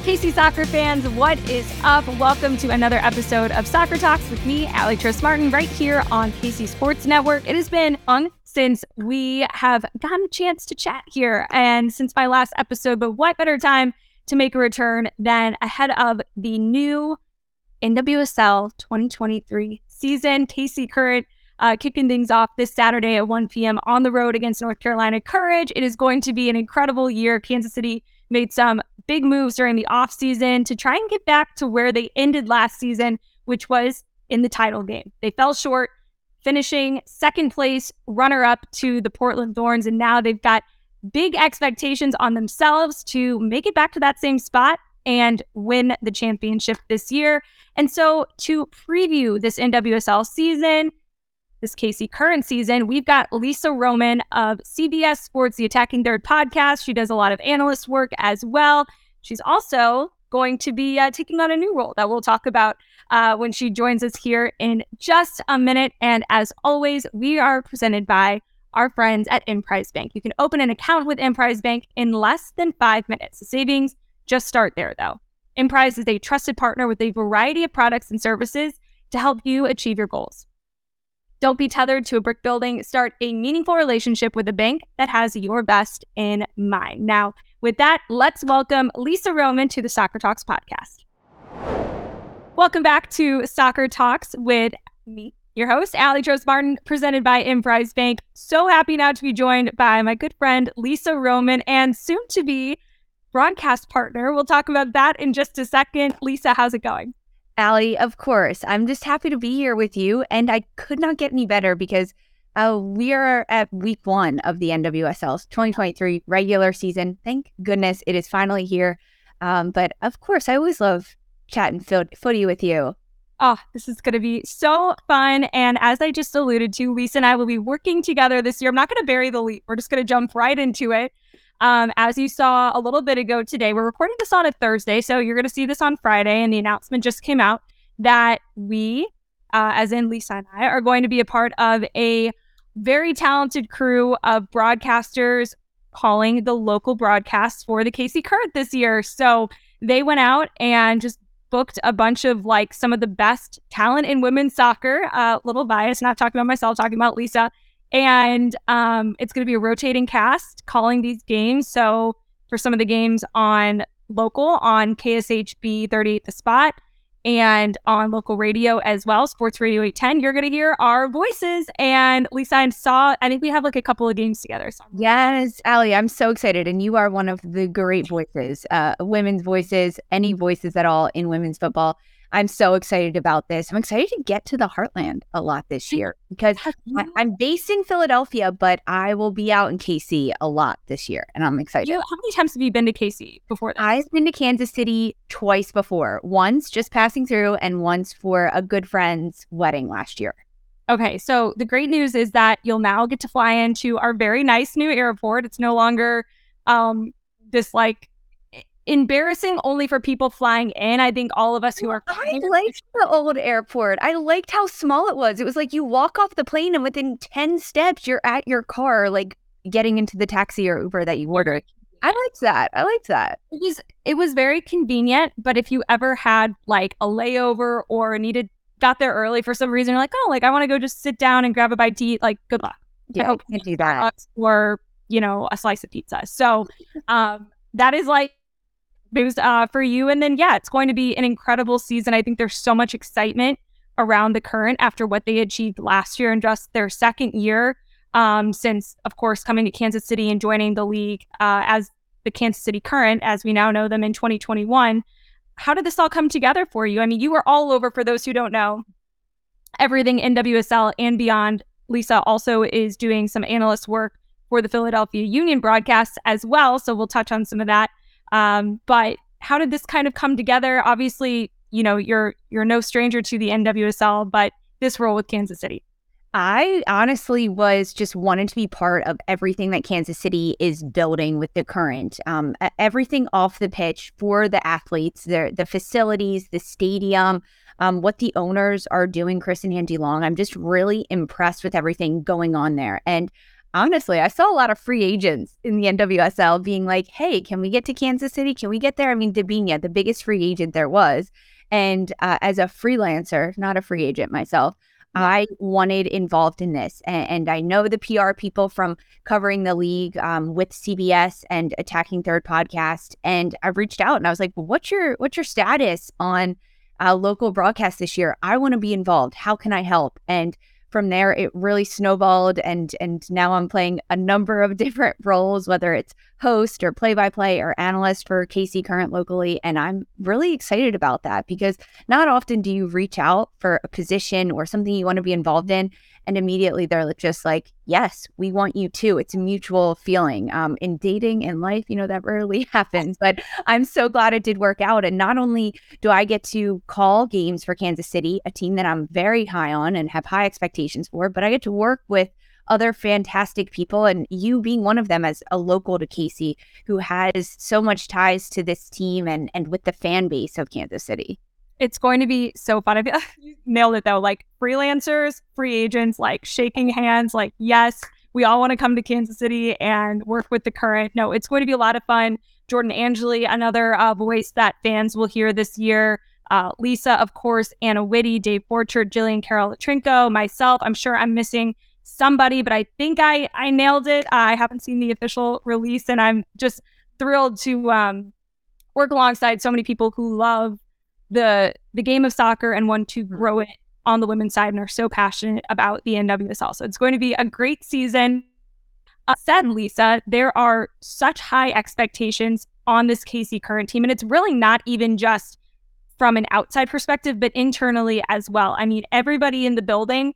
KC soccer fans, what is up? Welcome to another episode of Soccer Talks with me, Aly Trost Martin, right here on KC Sports Network. It has been on since we have gotten a chance to chat here and since my last episode, but what better time to make a return than ahead of the new NWSL 2023 season? KC Current uh, kicking things off this Saturday at 1 p.m. on the road against North Carolina Courage. It is going to be an incredible year. Kansas City made some big moves during the offseason to try and get back to where they ended last season, which was in the title game. They fell short, finishing second place, runner up to the Portland Thorns. And now they've got big expectations on themselves to make it back to that same spot and win the championship this year. And so, to preview this NWSL season, this KC current season, we've got Lisa Roman of CBS Sports, the Attacking Third podcast. She does a lot of analyst work as well. She's also going to be uh, taking on a new role that we'll talk about uh, when she joins us here in just a minute. And as always, we are presented by our friends at Emprise Bank. You can open an account with Emprise Bank in less than five minutes. The savings just start there, though. Emprise is a trusted partner with a variety of products and services to help you achieve your goals. Don't be tethered to a brick building. Start a meaningful relationship with a bank that has your best in mind. Now, with that, let's welcome Lisa Roman to the Soccer Talks podcast. Welcome back to Soccer Talks with me, your host, Aly Trost Martin, presented by Emprise Bank. So happy now to be joined by my good friend, Lisa Roman, and soon to be broadcast partner. We'll talk about that in just a second. Lisa, how's it going? Aly, of course. I'm just happy to be here with you. And I could not get any better because uh, we are at week one of the NWSL's 2023 regular season. Thank goodness it is finally here. Um, but of course, I always love chatting foot- footy with you. Oh, this is going to be so fun. And as I just alluded to, Lisa and I will be working together this year. I'm not going to bury the lead. We're just going to jump right into it. Um, as you saw a little bit ago today, we're recording this on a Thursday, so you're going to see this on Friday, and the announcement just came out that we, uh, as in Lisa and I, are going to be a part of a very talented crew of broadcasters calling the local broadcasts for the KC Current this year. So they went out and just booked a bunch of like some of the best talent in women's soccer. Uh, little bias, not talking about myself, talking about Lisa and um, it's going to be a rotating cast calling these games. So for some of the games on local on KSHB 38 The Spot and on local radio as well, Sports Radio 810, you're going to hear our voices. And Lisa and saw, I think we have like a couple of games together. So. Yes, Aly, I'm so excited. And you are one of the great voices, uh, women's voices, any voices at all in women's football. I'm so excited about this. I'm excited to get to the Heartland a lot this year because I, am based in Philadelphia, but I will be out in KC a lot this year, and I'm excited. You, how many times have you been to KC before? This? I've been to Kansas City twice before. Once just passing through, and once for a good friend's wedding last year. Okay, so the great news is that you'll now get to fly into our very nice new airport. It's no longer um this like embarrassing only for people flying in. I think all of us who are I liked the old airport. I liked how small it was. It was like you walk off the plane and within 10 steps you're at your car like getting into the taxi or Uber that you ordered. I liked that. I liked that. It was it was very convenient, but if you ever had like a layover or needed got there early for some reason, you're like, oh, like I want to go just sit down and grab a bite to eat. Like, good luck. Yeah, I hope you do that. Or you know, a slice of pizza. So, um, that is like boost uh, for you. And then yeah, it's going to be an incredible season. I think there's so much excitement around the current after what they achieved last year in just their second year. Um, since of course coming to Kansas City and joining the league uh, as the Kansas City Current, as we now know them in 2021 how did this all come together for you? I mean, you were all over, for those who don't know, everything in NWSL and beyond. Lisa also is doing some analyst work for the Philadelphia Union broadcasts as well. So we'll touch on some of that. Um, but how did this kind of come together? Obviously, you know, you're you're no stranger to the NWSL, but this role with Kansas City. I honestly was just wanted to be part of everything that Kansas City is building with the current, um, everything off the pitch for the athletes, the the facilities, the stadium, um, what the owners are doing. Chris and Angie Long, I'm just really impressed with everything going on there. And honestly, I saw a lot of free agents in the NWSL being like, "Hey, can we get to Kansas City? Can we get there?" I mean, Debinha, the biggest free agent there was, and uh, as a freelancer, not a free agent myself. I wanted involved in this. And, and, I know the PR people from covering the league um, with CBS and Attacking Third podcast. And I reached out and I was like, well, what's your what's your status on uh, local broadcast this year? I want to be involved. How can I help? And from there it really snowballed and and now I'm playing a number of different roles whether it's host or play by play or analyst for KC Current locally and I'm really excited about that because not often do you reach out for a position or something you want to be involved in and immediately they're just like yes we want you too. It's a mutual feeling. Um, in dating and life you know that rarely happens but i'm so glad it did work out and not only do i get to call games for kansas city a team that i'm very high on and have high expectations for but i get to work with other fantastic people and you being one of them as a local to KC who has so much ties to this team and and with the fan base of Kansas City. It's going to be so fun. I you nailed it though. Like freelancers, free agents, like shaking hands, like, yes, we all want to come to Kansas City and work with the current. No, it's going to be a lot of fun. Jordan Angeli, another uh, voice that fans will hear this year. Uh, Lisa, of course, Anna Whitty, Dave Borchert, Jillian Carol Latrinko, myself. I'm sure I'm missing somebody, but I think I I nailed it. I haven't seen the official release, and I'm just thrilled to um, work alongside so many people who love the the game of soccer and want to grow it on the women's side and are so passionate about the NWSL. So it's going to be a great season. Uh, said Lisa, there are such high expectations on this KC current team, and it's really not even just from an outside perspective, but internally as well. I mean, everybody in the building,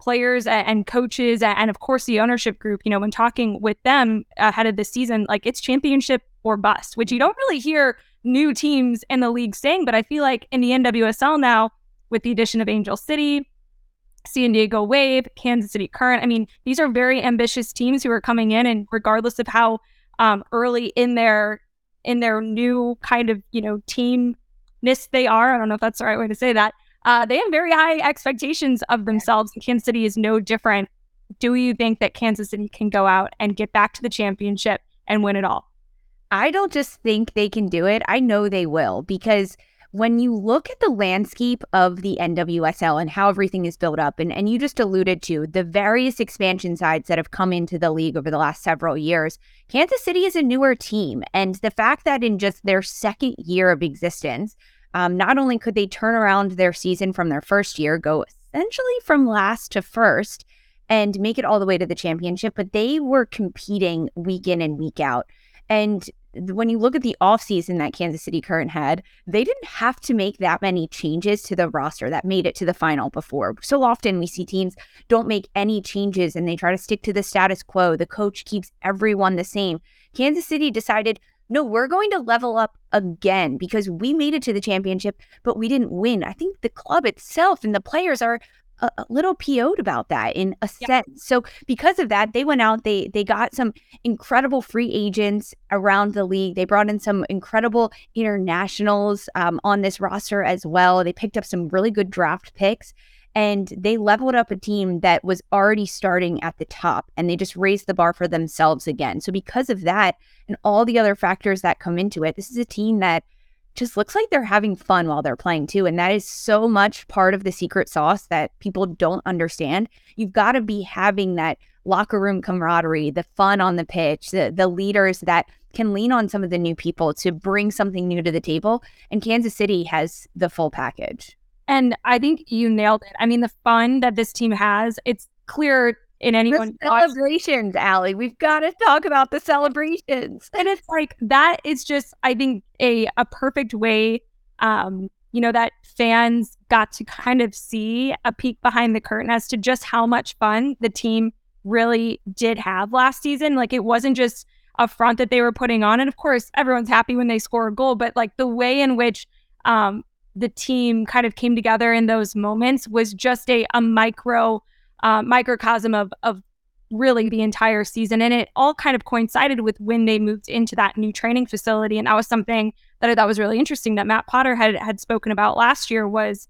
players and coaches, and of course the ownership group. You know, when talking with them ahead of the season, like it's championship or bust, which you don't really hear new teams in the league saying. But I feel like in the NWSL now, with the addition of Angel City, San Diego Wave, Kansas City Current, I mean, these are very ambitious teams who are coming in, and regardless of how um, early in their in their new kind of you know teamness they are, I don't know if that's the right way to say that. Uh, they have very high expectations of themselves, and Kansas City is no different. Do you think that Kansas City can go out and get back to the championship and win it all? I don't just think they can do it. I know they will because when you look at the landscape of the NWSL and how everything is built up, and, and you just alluded to the various expansion sides that have come into the league over the last several years, Kansas City is a newer team. And the fact that in just their second year of existence, um, not only could they turn around their season from their first year, go essentially from last to first, and make it all the way to the championship, but they were competing week in and week out. And when you look at the offseason that Kansas City Current had, they didn't have to make that many changes to the roster that made it to the final before. So often we see teams don't make any changes and they try to stick to the status quo. The coach keeps everyone the same. Kansas City decided, no, we're going to level up again because we made it to the championship, but we didn't win. I think the club itself and the players are a, a little PO'd about that in a yep. sense. So because of that, they went out, they they got some incredible free agents around the league. They brought in some incredible internationals um, on this roster as well. They picked up some really good draft picks and they leveled up a team that was already starting at the top and they just raised the bar for themselves again. So because of that and all the other factors that come into it, this is a team that just looks like they're having fun while they're playing too. And that is so much part of the secret sauce that people don't understand. You've got to be having that locker room camaraderie, the fun on the pitch, the, the leaders that can lean on some of the new people to bring something new to the table. And Kansas City has the full package. And I think you nailed it. I mean, the fun that this team has, it's clear in anyone the celebrations, Aly. We've got to talk about the celebrations. And it's like that is just, I think, a a perfect way um, you know, that fans got to kind of see a peek behind the curtain as to just how much fun the team really did have last season. Like it wasn't just a front that they were putting on. And of course, everyone's happy when they score a goal, but like the way in which um, the team kind of came together in those moments was just a, a micro uh, microcosm of of really the entire season. And it all kind of coincided with when they moved into that new training facility. And that was something that I thought was really interesting that Matt Potter had had spoken about last year was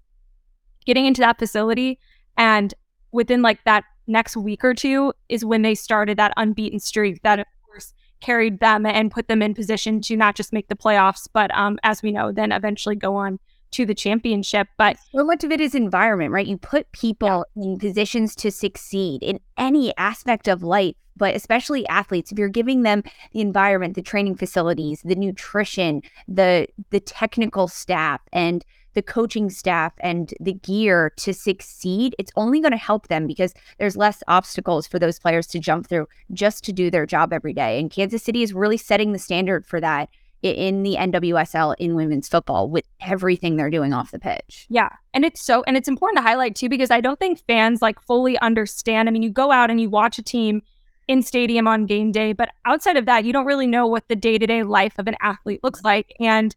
getting into that facility and within like that next week or two is when they started that unbeaten streak that of course carried them and put them in position to not just make the playoffs but um, as we know then eventually go on to the championship. But so much of it is environment, right? You put people yeah. in positions to succeed in any aspect of life, but especially athletes. If you're giving them the environment, the training facilities, the nutrition, the the technical staff, and the coaching staff and the gear to succeed, it's only going to help them because there's less obstacles for those players to jump through just to do their job every day. And Kansas City is really setting the standard for that in the NWSL in women's football with everything they're doing off the pitch. Yeah. And it's so and it's important to highlight too because I don't think fans like fully understand. I mean, you go out and you watch a team in stadium on game day, but outside of that, you don't really know what the day-to-day life of an athlete looks like. And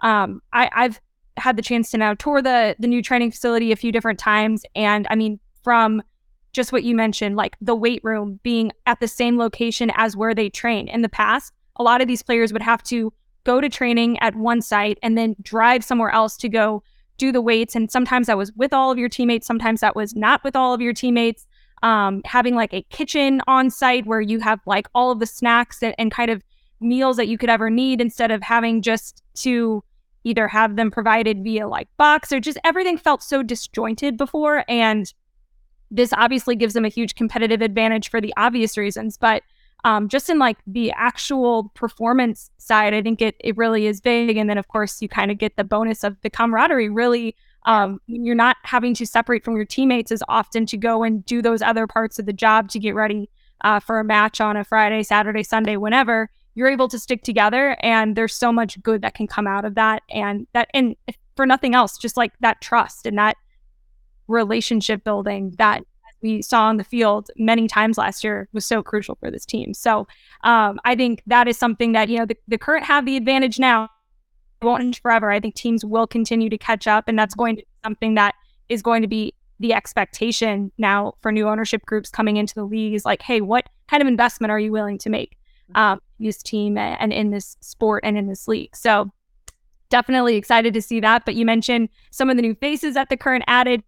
um I I've had the chance to now tour the the new training facility a few different times and I mean from just what you mentioned like the weight room being at the same location as where they train in the past a lot of these players would have to go to training at one site and then drive somewhere else to go do the weights. And sometimes that was with all of your teammates, sometimes that was not with all of your teammates. Um, having like a kitchen on site where you have like all of the snacks and, and kind of meals that you could ever need instead of having just to either have them provided via like box or just everything felt so disjointed before. And this obviously gives them a huge competitive advantage for the obvious reasons. But um, just in like the actual performance side, I think it it really is big. And then of course you kind of get the bonus of the camaraderie. Really, um, you're not having to separate from your teammates as often to go and do those other parts of the job to get ready uh, for a match on a Friday, Saturday, Sunday, whenever. You're able to stick together, and there's so much good that can come out of that. And that, and for nothing else, just like that trust and that relationship building that we saw on the field many times last year was so crucial for this team. So um, I think that is something that, you know, the, the current have the advantage now. It won't forever. I think teams will continue to catch up, and that's going to be something that is going to be the expectation now for new ownership groups coming into the league is like, hey, what kind of investment are you willing to make mm-hmm. um, this team and in this sport and in this league? So definitely excited to see that. But you mentioned some of the new faces at the current added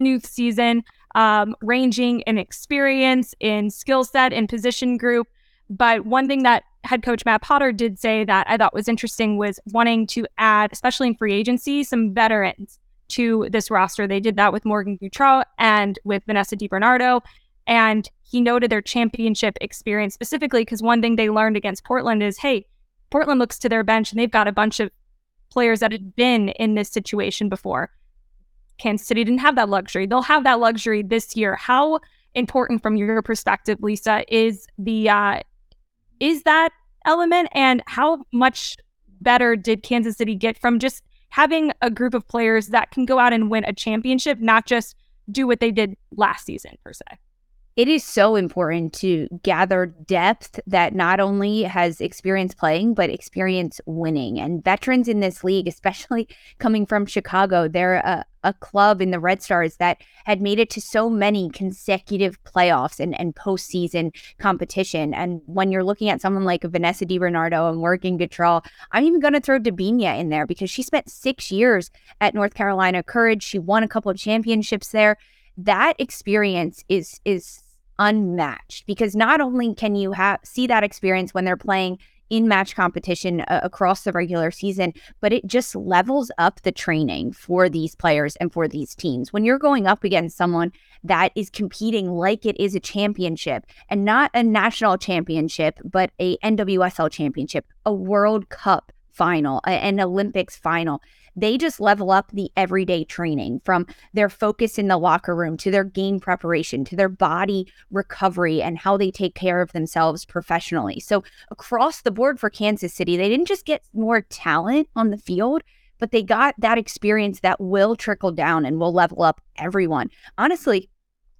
new season um, ranging in experience, in skill set, in position group. But one thing that head coach Matt Potter did say that I thought was interesting was wanting to add, especially in free agency, some veterans to this roster. They did that with Morgan Gautrat and with Vanessa DiBernardo. And he noted their championship experience specifically because one thing they learned against Portland is hey, Portland looks to their bench and they've got a bunch of players that had been in this situation before. Kansas City didn't have that luxury. They'll have that luxury this year. How important, from your perspective, Lisa, is the uh, is that element, and how much better did Kansas City get from just having a group of players that can go out and win a championship, not just do what they did last season per se? It is so important to gather depth that not only has experience playing, but experience winning. And veterans in this league, especially coming from Chicago, they're a, a club in the Red Stars that had made it to so many consecutive playoffs and, and postseason competition. And when you're looking at someone like Vanessa DiBernardo and Morgan Gautrat, I'm even going to throw Debinha in there because she spent six years at North Carolina Courage. She won a couple of championships there that experience is is unmatched because not only can you have see that experience when they're playing in match competition uh, across the regular season, but it just levels up the training for these players and for these teams. When you're going up against someone that is competing like it is a championship and not a national championship, but a NWSL championship, a World Cup final, an Olympics final, they just level up the everyday training from their focus in the locker room to their game preparation to their body recovery and how they take care of themselves professionally. So, across the board for Kansas City, they didn't just get more talent on the field, but they got that experience that will trickle down and will level up everyone. Honestly,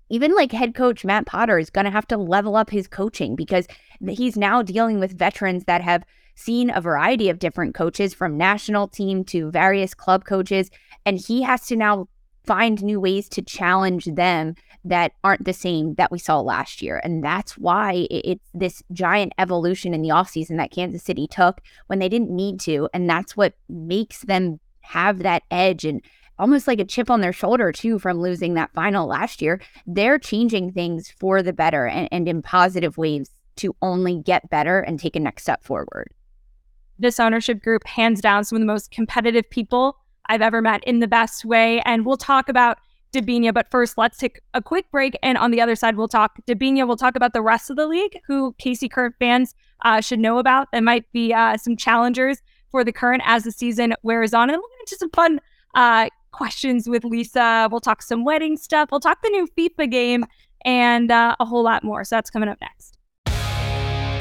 even like head coach Matt Potter is going to have to level up his coaching because he's now dealing with veterans that have seen a variety of different coaches from national team to various club coaches. And he has to now find new ways to challenge them that aren't the same that we saw last year. And that's why it's this giant evolution in the offseason that Kansas City took when they didn't need to. And that's what makes them have that edge and almost like a chip on their shoulder, too, from losing that final last year. They're changing things for the better and, and in positive ways to only get better and take a next step forward this ownership group, hands down, some of the most competitive people I've ever met in the best way. And we'll talk about Debinha, but first, let's take a quick break. And on the other side, we'll talk Debinha. We'll talk about the rest of the league, who KC Current fans uh, should know about. There might be uh, some challengers for the Current as the season wears on. And we'll get into some fun uh, questions with Lisa. We'll talk some wedding stuff. We'll talk the new FIFA game and uh, a whole lot more. So that's coming up next.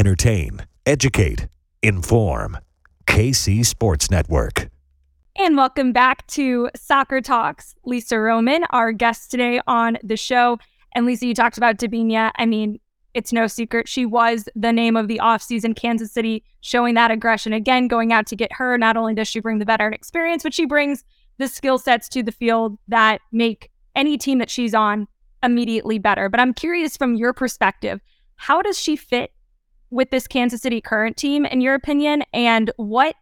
entertain, educate, inform. KC Sports Network. And welcome back to Soccer Talks. Lisa Roman, our guest today on the show. And Lisa, you talked about Debinha. I mean, it's no secret she was the name of the offseason Kansas City, showing that aggression again, going out to get her. Not only does she bring the veteran experience, but she brings the skill sets to the field that make any team that she's on immediately better. But I'm curious from your perspective, how does she fit with this Kansas City current team, in your opinion? And what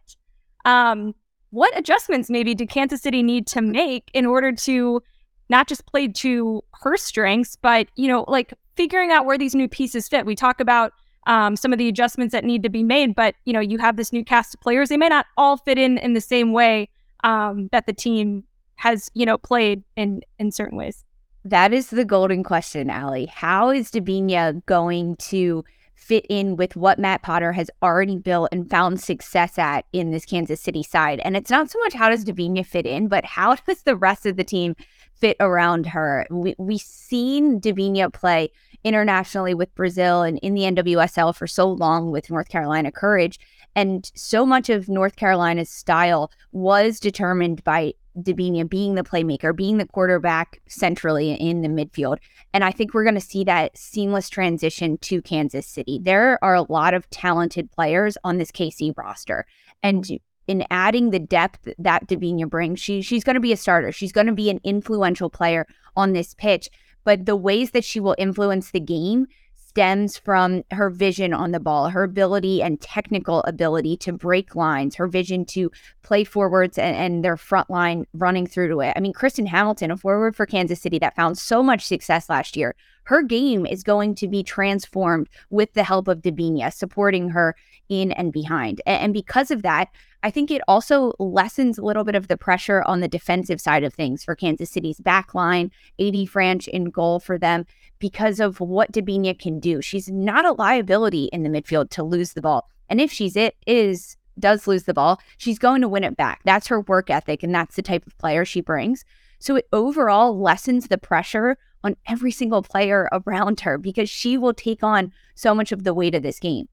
um, what adjustments maybe do Kansas City need to make in order to not just play to her strengths, but you know, like figuring out where these new pieces fit. We talk about um, some of the adjustments that need to be made, but you know, you have this new cast of players. They may not all fit in in the same way um, that the team has, you know, played in in certain ways. That is the golden question, Aly. How is Debinha going to fit in with what Matt Potter has already built and found success at in this Kansas City side? And it's not so much how does Debinha fit in, but how does the rest of the team fit around her? We, we've seen Debinha play internationally with Brazil and in the NWSL for so long with North Carolina Courage. And so much of North Carolina's style was determined by Debinha being the playmaker, being the quarterback centrally in the midfield. And I think we're going to see that seamless transition to Kansas City. There are a lot of talented players on this KC roster. And in adding the depth that Debinha brings, she, she's going to be a starter. She's going to be an influential player on this pitch. But the ways that she will influence the game stems from her vision on the ball, her ability and technical ability to break lines, her vision to play forwards and, and, their front line running through to it. I mean, Kristen Hamilton, a forward for Kansas City that found so much success last year, her game is going to be transformed with the help of Debinha, supporting her in and behind. And, because of that, I think it also lessens a little bit of the pressure on the defensive side of things for Kansas City's back line, AD Franch in goal for them because of what Debinha can do. She's not a liability in the midfield to lose the ball. And if she's it is does lose the ball, she's going to win it back. That's her work ethic and that's the type of player she brings. So it overall lessens the pressure on every single player around her because she will take on so much of the weight of this game.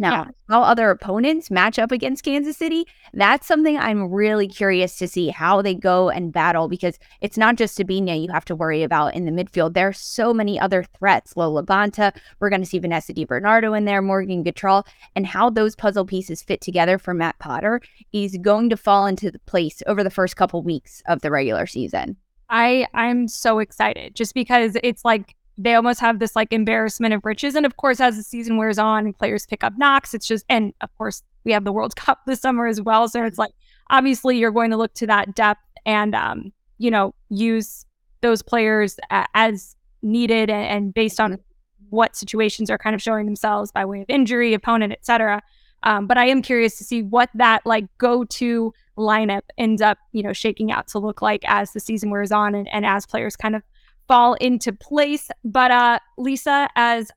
Now, yeah. how other opponents match up against Kansas City, that's something I'm really curious to see how they go and battle because it's not just Debinha you have to worry about in the midfield. There are so many other threats. Lo LaBonta, we're going to see Vanessa DiBernardo in there, Morgan Gautrat, and how those puzzle pieces fit together for Matt Potter is going to fall into place over the first couple weeks of the regular season. I I'm so excited just because it's like they almost have this like embarrassment of riches. And of course, as the season wears on and players pick up knocks, it's just, and of course, we have the World Cup this summer as well. So it's like, obviously, you're going to look to that depth and, um, you know, use those players as needed and, and, based on what situations are kind of showing themselves by way of injury, opponent, etc. Um, but I am curious to see what that like go to lineup ends up, you know, shaking out to look like as the season wears on and, and as players kind of fall into place. But uh, Lisa, as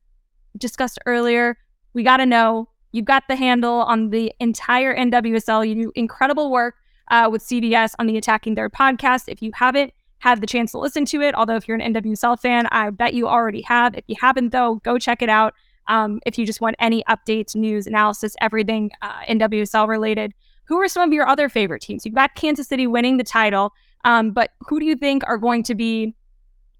discussed earlier, we got to know you've got the handle on the entire NWSL. You do incredible work uh, with CBS on the Attacking Third podcast. If you haven't had the chance to listen to it, although if you're an NWSL fan, I bet you already have. If you haven't, though, go check it out. Um, if you just want any updates, news, analysis, everything uh, NWSL related. Who are some of your other favorite teams? You've got Kansas City winning the title, um, but who do you think are going to be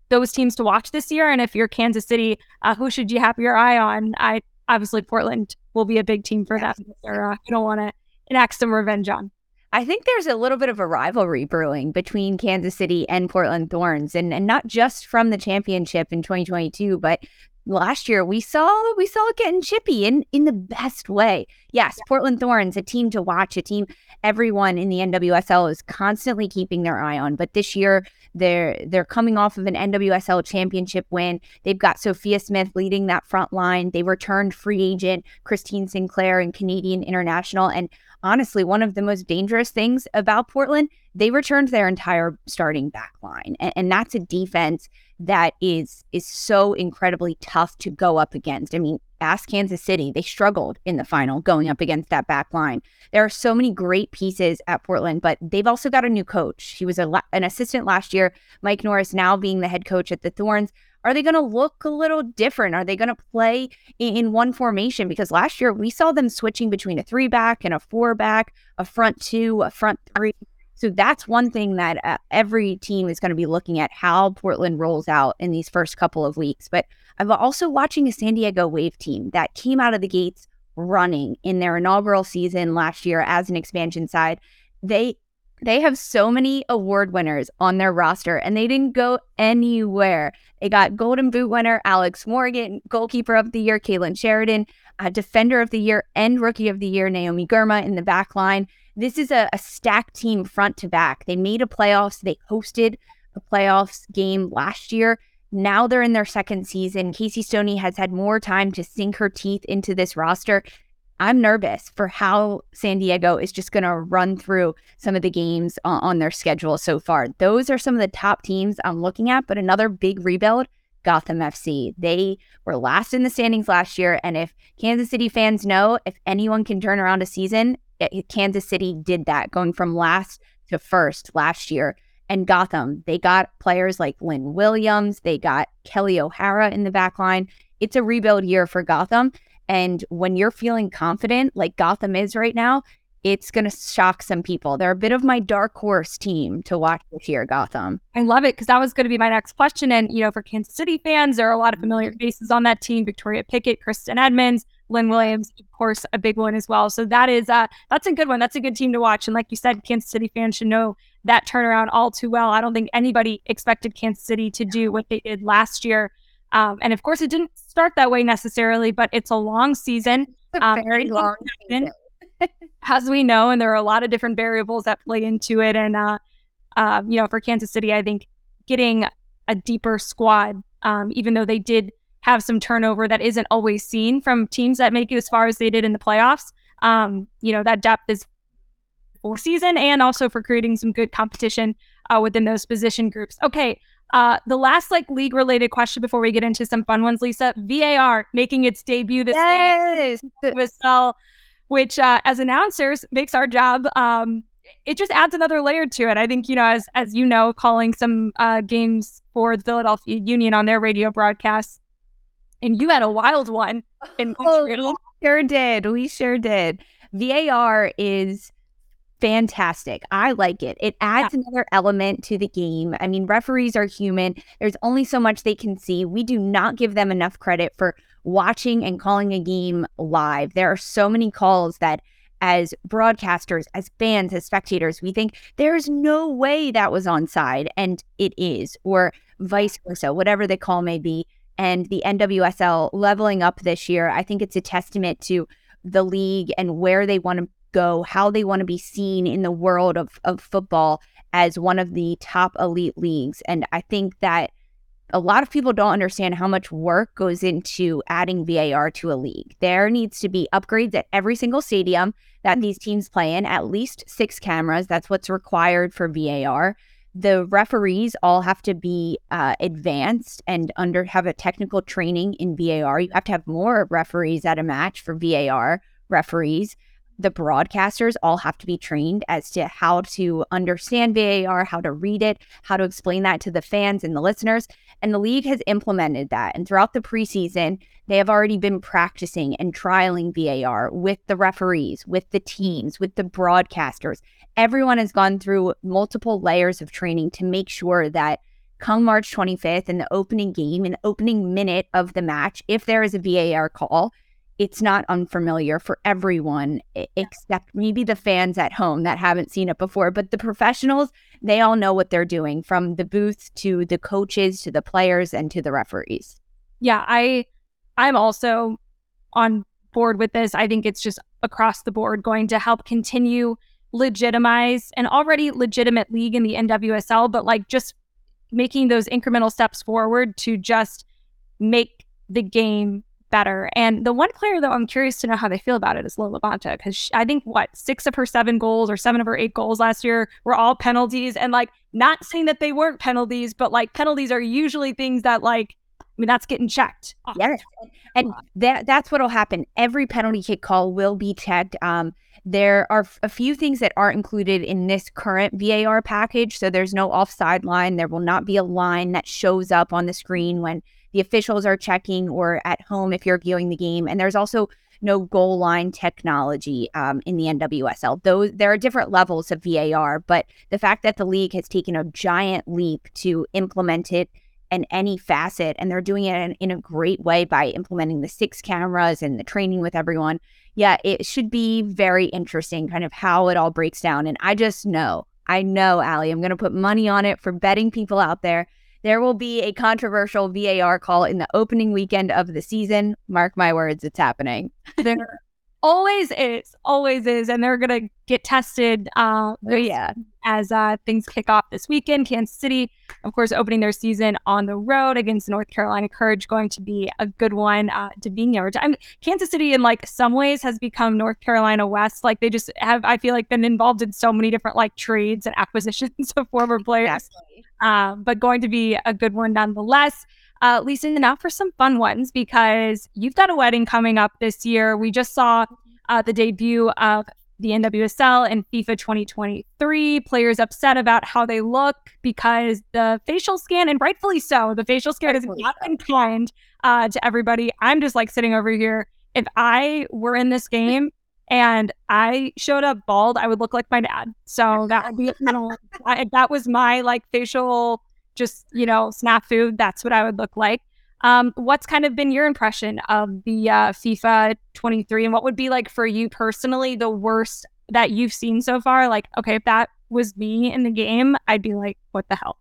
those teams to watch this year. And if you're Kansas City, uh, who should you have your eye on? I obviously Portland will be a big team for them. Or uh, you don't want to enact some revenge on. I think there's a little bit of a rivalry brewing between Kansas City and Portland Thorns, and, and not just from the championship in 2022, but last year we saw we saw it getting chippy in in the best way. Yes, yeah. Portland Thorns, a team to watch, a team everyone in the NWSL is constantly keeping their eye on. But this year they're they're coming off of an NWSL championship win. They've got Sophia Smith leading that front line. They returned free agent Christine Sinclair and Canadian international. And honestly, one of the most dangerous things about Portland, they returned their entire starting back line. And, and that's a defense that is is so incredibly tough to go up against. I mean, ask Kansas City. They struggled in the final going up against that back line. There are so many great pieces at Portland, but they've also got a new coach. He was a, an assistant last year, Mike Norris, now being the head coach at the Thorns. Are they going to look a little different? Are they going to play in, one formation? Because last year we saw them switching between a three back and a four back, a front two, a front three. So that's one thing that uh, every team is going to be looking at how Portland rolls out in these first couple of weeks. But I'm also watching a San Diego Wave team that came out of the gates running in their inaugural season last year as an expansion side. They they have so many award winners on their roster and they didn't go anywhere. They got Golden Boot winner Alex Morgan, goalkeeper of the year Kailen Sheridan, uh, defender of the year and rookie of the year Naomi Girma in the back line. This is a, a stacked team front to back. They made a playoffs. They hosted a playoffs game last year. Now they're in their second season. Casey Stoney has had more time to sink her teeth into this roster. I'm nervous for how San Diego is just going to run through some of the games on, their schedule so far. Those are some of the top teams I'm looking at, but another big rebuild, Gotham FC. They were last in the standings last year. And if Kansas City fans know, if anyone can turn around a season, Kansas City did that, going from last to first last year. And Gotham, they got players like Lynn Williams, they got Kelly O'Hara in the back line. It's a rebuild year for Gotham. And when you're feeling confident, like Gotham is right now, it's going to shock some people. They're a bit of my dark horse team to watch this year, Gotham. I love it because that was going to be my next question. And, you know, for Kansas City fans, there are a lot of familiar mm-hmm. faces on that team Victoria Pickett, Kristen Edmonds, Lynn Williams, of course, a big one as well. So that is, uh, that's a good one. That's a good team to watch. And like you said, Kansas City fans should know that turnaround all too well. I don't think anybody expected Kansas City to do what they did last year. Um, and of course, it didn't start that way necessarily, but it's a long season. A um, very long season. as we know, and there are a lot of different variables that play into it. And, uh, uh, you know, for Kansas City, I think getting a deeper squad, um, even though they did have some turnover that isn't always seen from teams that make it as far as they did in the playoffs, um, you know, that depth is for season and also for creating some good competition uh, within those position groups. Okay, uh, the last like league related question before we get into some fun ones, Lisa, VAR making its debut this yes. week, which uh, as announcers makes our job. Um, it just adds another layer to it. I think you know, as as you know, calling some uh, games for the Philadelphia Union on their radio broadcast, and you had a wild one in Montreal. Oh, we sure did. We sure did. VAR is fantastic. I like it. It adds another element to the game. I mean, referees are human. There's only so much they can see. We do not give them enough credit for watching and calling a game live. There are so many calls that as broadcasters, as fans, as spectators, we think there's no way that was onside and it is, or vice versa, whatever the call may be. And the NWSL leveling up this year, I think it's a testament to the league and where they want to go, how they want to be seen in the world of, of football as one of the top elite leagues. And I think that a lot of people don't understand how much work goes into adding VAR to a league. There needs to be upgrades at every single stadium that these teams play in, at least six cameras. That's what's required for VAR. The referees all have to be uh, advanced and under have a technical training in VAR. You have to have more referees at a match for VAR referees the broadcasters all have to be trained as to how to understand VAR, how to read it, how to explain that to the fans and the listeners. And the league has implemented that. And throughout the preseason, they have already been practicing and trialing VAR with the referees, with the teams, with the broadcasters. Everyone has gone through multiple layers of training to make sure that come March 25th in the opening game, in the opening minute of the match, if there is a VAR call, it's not unfamiliar for everyone except maybe the fans at home that haven't seen it before but the professionals they all know what they're doing from the booth to the coaches to the players and to the referees. Yeah i i'm also on board with this. I think it's just across the board going to help continue legitimize an already legitimate league in the nwsl but like just making those incremental steps forward to just make the game better. And the one player, though, I'm curious to know how they feel about it is Lo Bonta, because I think what six of her seven goals or seven of her eight goals last year were all penalties. And like, not saying that they weren't penalties, but like penalties are usually things that like I mean, that's getting checked. Oh, yes. And that that's what'll happen. Every penalty kick call will be checked. Um, there are a few things that aren't included in this current VAR package. So there's no offside line. There will not be a line that shows up on the screen when the officials are checking or at home if you're viewing the game. And there's also no goal line technology um, in the NWSL. Those there are different levels of VAR, but the fact that the league has taken a giant leap to implement it in any facet, and they're doing it in, in a great way by implementing the six cameras and the training with everyone. Yeah, it should be very interesting, kind of how it all breaks down. And I just know, I know, Aly, I'm going to put money on it for betting people out there there will be a controversial VAR call in the opening weekend of the season. Mark my words, it's happening. there, always is, always is, and they're gonna get tested. Uh, Oh, yeah. as uh, things kick off this weekend. Kansas City, of course, opening their season on the road against North Carolina Courage, going to be a good one. Uh, Debinha, I mean, Kansas City, in like some ways, has become North Carolina West. Like they just have, I feel like, been involved in so many different like trades and acquisitions of former players. Uh, but going to be a good one nonetheless. Uh, Lisa, now for some fun ones because you've got a wedding coming up this year. We just saw uh, the debut of the NWSL and FIFA 2023. Players upset about how they look because the facial scan, and rightfully so, the facial scan Rightfully not so. uh, to everybody. I'm just like sitting over here. If I were in this game and I showed up bald, I would look like my dad. So that would be, I, that was my like facial, just you know, snafu. That's what I would look like. Um, what's kind of been your impression of the uh, FIFA 23, and what would be like for you personally the worst that you've seen so far? Like, okay, if that was me in the game, I'd be like, what the hell?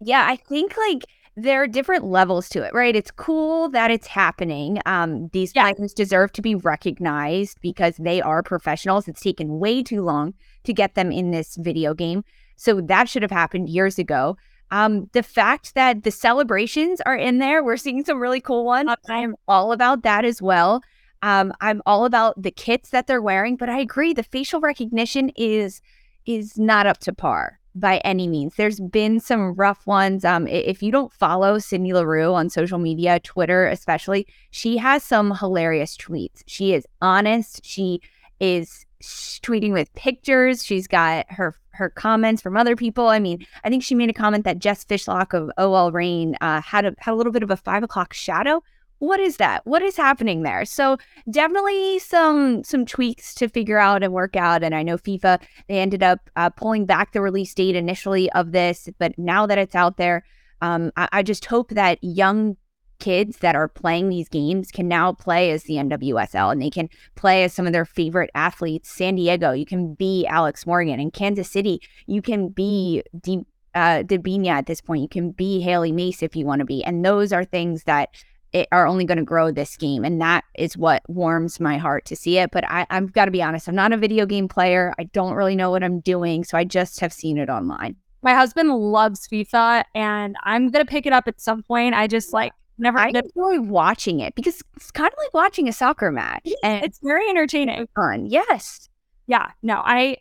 Yeah, I think like there are different levels to it, right? It's cool that it's happening. Um, these Yeah. deserve to be recognized because they are professionals. It's taken way too long to get them in this video game. So that should have happened years ago. Um, the fact that the celebrations are in there, we're seeing some really cool ones. I'm all about that as well. Um, I'm all about the kits that they're wearing, but I agree the facial recognition is is not up to par by any means. There's been some rough ones. Um, if you don't follow Cindy LaRue on social media, Twitter especially, she has some hilarious tweets. She is honest. She is tweeting with pictures. She's got her her comments from other people. I mean, I think she made a comment that Jess Fishlock of OL Reign uh, had a had a little bit of a five o'clock shadow. What is that? What is happening there? So definitely some some tweaks to figure out and work out. And I know FIFA they ended up uh, pulling back the release date initially of this, but now that it's out there, um, I, I just hope that young kids that are playing these games can now play as the NWSL and they can play as some of their favorite athletes. San Diego, you can be Alex Morgan. In Kansas City, you can be De- uh, Debinha at this point. You can be Hailie Mace if you want to be. And those are things that it are only going to grow this game. And that is what warms my heart to see it. But I, I've got to be honest, I'm not a video game player. I don't really know what I'm doing. So I just have seen it online. My husband loves FIFA, and I'm gonna pick it up at some point. I just like never. I enjoy watching it because it's kind of like watching a soccer match. And it's very entertaining. fun. Yes. Yeah, no, I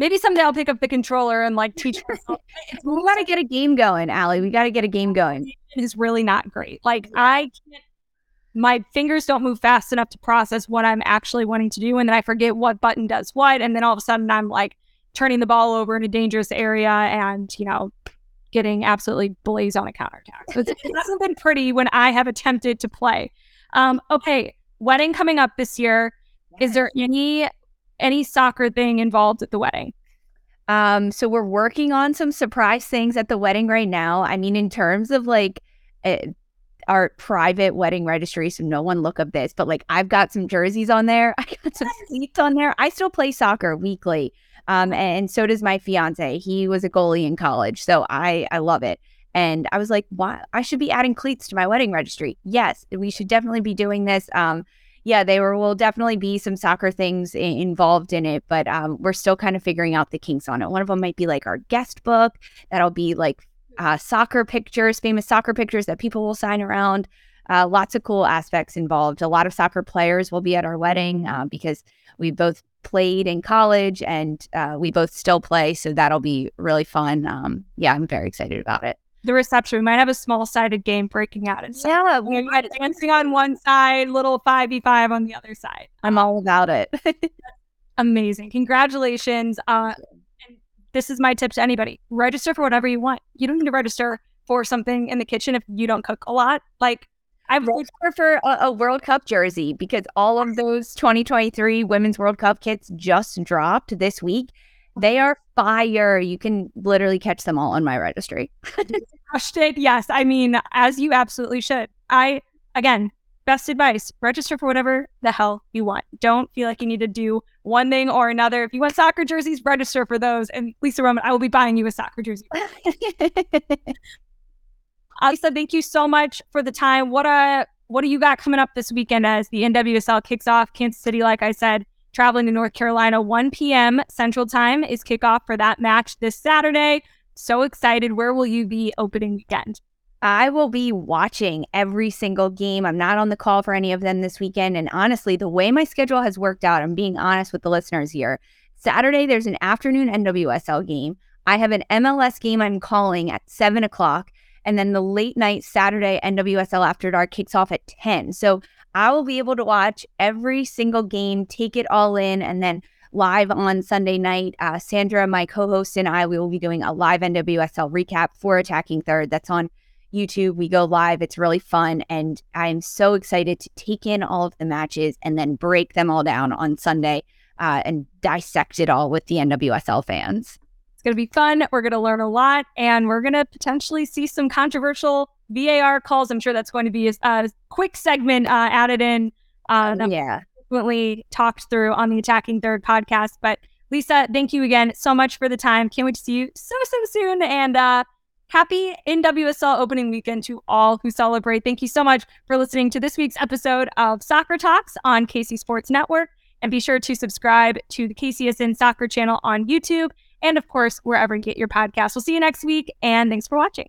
maybe someday I'll pick up the controller and like teach. We got to get a game going, Aly. We got to get a game going. It is really not great. Like I can't my fingers don't move fast enough to process what I'm actually wanting to do and then I forget what button does what and then all of a sudden I'm like turning the ball over in a dangerous area and you know getting absolutely blazed on a counterattack. So it hasn't been pretty when I have attempted to play. Um okay, wedding coming up this year. Is there any any soccer thing involved at the wedding? Um, so we're working on some surprise things at the wedding right now. I mean, in terms of like uh, our private wedding registry, so no one look up this, but like I've got some jerseys on there. I got some seats on there. I still play soccer weekly. Um, and so does my fiance. He was a goalie in college, so I I love it. And I was like, why? I should be adding cleats to my wedding registry. Yes, we should definitely be doing this. Um, yeah, there will definitely be some soccer things involved in it, but um, we're still kind of figuring out the kinks on it. One of them might be like our guest book. That'll be like uh, soccer pictures, famous soccer pictures that people will sign around. Uh, lots of cool aspects involved. A lot of soccer players will be at our wedding uh, because we both played in college and uh, we both still play. So that'll be really fun. Um, yeah, I'm very excited about it. The reception we might have a small sided game breaking out and. Yeah, We might dancing on one side, little 5v5 on the other side. I'm all about it. Amazing. Congratulations. Uh, and this is my tip to anybody register for whatever you want. You don't need to register for something in the kitchen if you don't cook a lot. Like, I've register for a, a World Cup jersey because all of those 2023 Women's World Cup kits just dropped this week. They are fire. You can literally catch them all on my registry. crushed it. Yes. I mean, as you absolutely should. I, again, best advice register for whatever the hell you want. Don't feel like you need to do one thing or another. If you want soccer jerseys, register for those. And Lisa Roman, I will be buying you a soccer jersey. Lisa, thank you so much for the time. What a what do you got coming up this weekend as the NWSL kicks off? Kansas City, like I said, traveling to North Carolina, 1 p.m. Central Time is kickoff for that match this Saturday. So excited. Where will you be opening weekend? I will be watching every single game. I'm not on the call for any of them this weekend. And honestly, the way my schedule has worked out, I'm being honest with the listeners here. Saturday, there's an afternoon NWSL game. I have an MLS game I'm calling at seven o'clock. And then the late night Saturday NWSL After Dark kicks off at 10. So I will be able to watch every single game, take it all in, and then live on Sunday night. Uh, Sandra, my co host, and I, we will be doing a live NWSL recap for Attacking Third. That's on YouTube. We go live. It's really fun. And I'm so excited to take in all of the matches and then break them all down on Sunday uh, and dissect it all with the NWSL fans. It's going to be fun. We're going to learn a lot and we're going to potentially see some controversial VAR calls. I'm sure that's going to be a, a quick segment uh, added in. Uh, yeah. Frequently talked through on the Attacking Third podcast. But Lisa, thank you again so much for the time. Can't wait to see you so, so soon. And uh, happy NWSL opening weekend to all who celebrate. Thank you so much for listening to this week's episode of Soccer Talks on KC Sports Network. And be sure to subscribe to the KCSN Soccer channel on YouTube and, of course, wherever you get your podcast. We'll see you next week. And thanks for watching.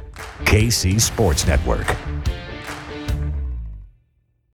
KC Sports Network.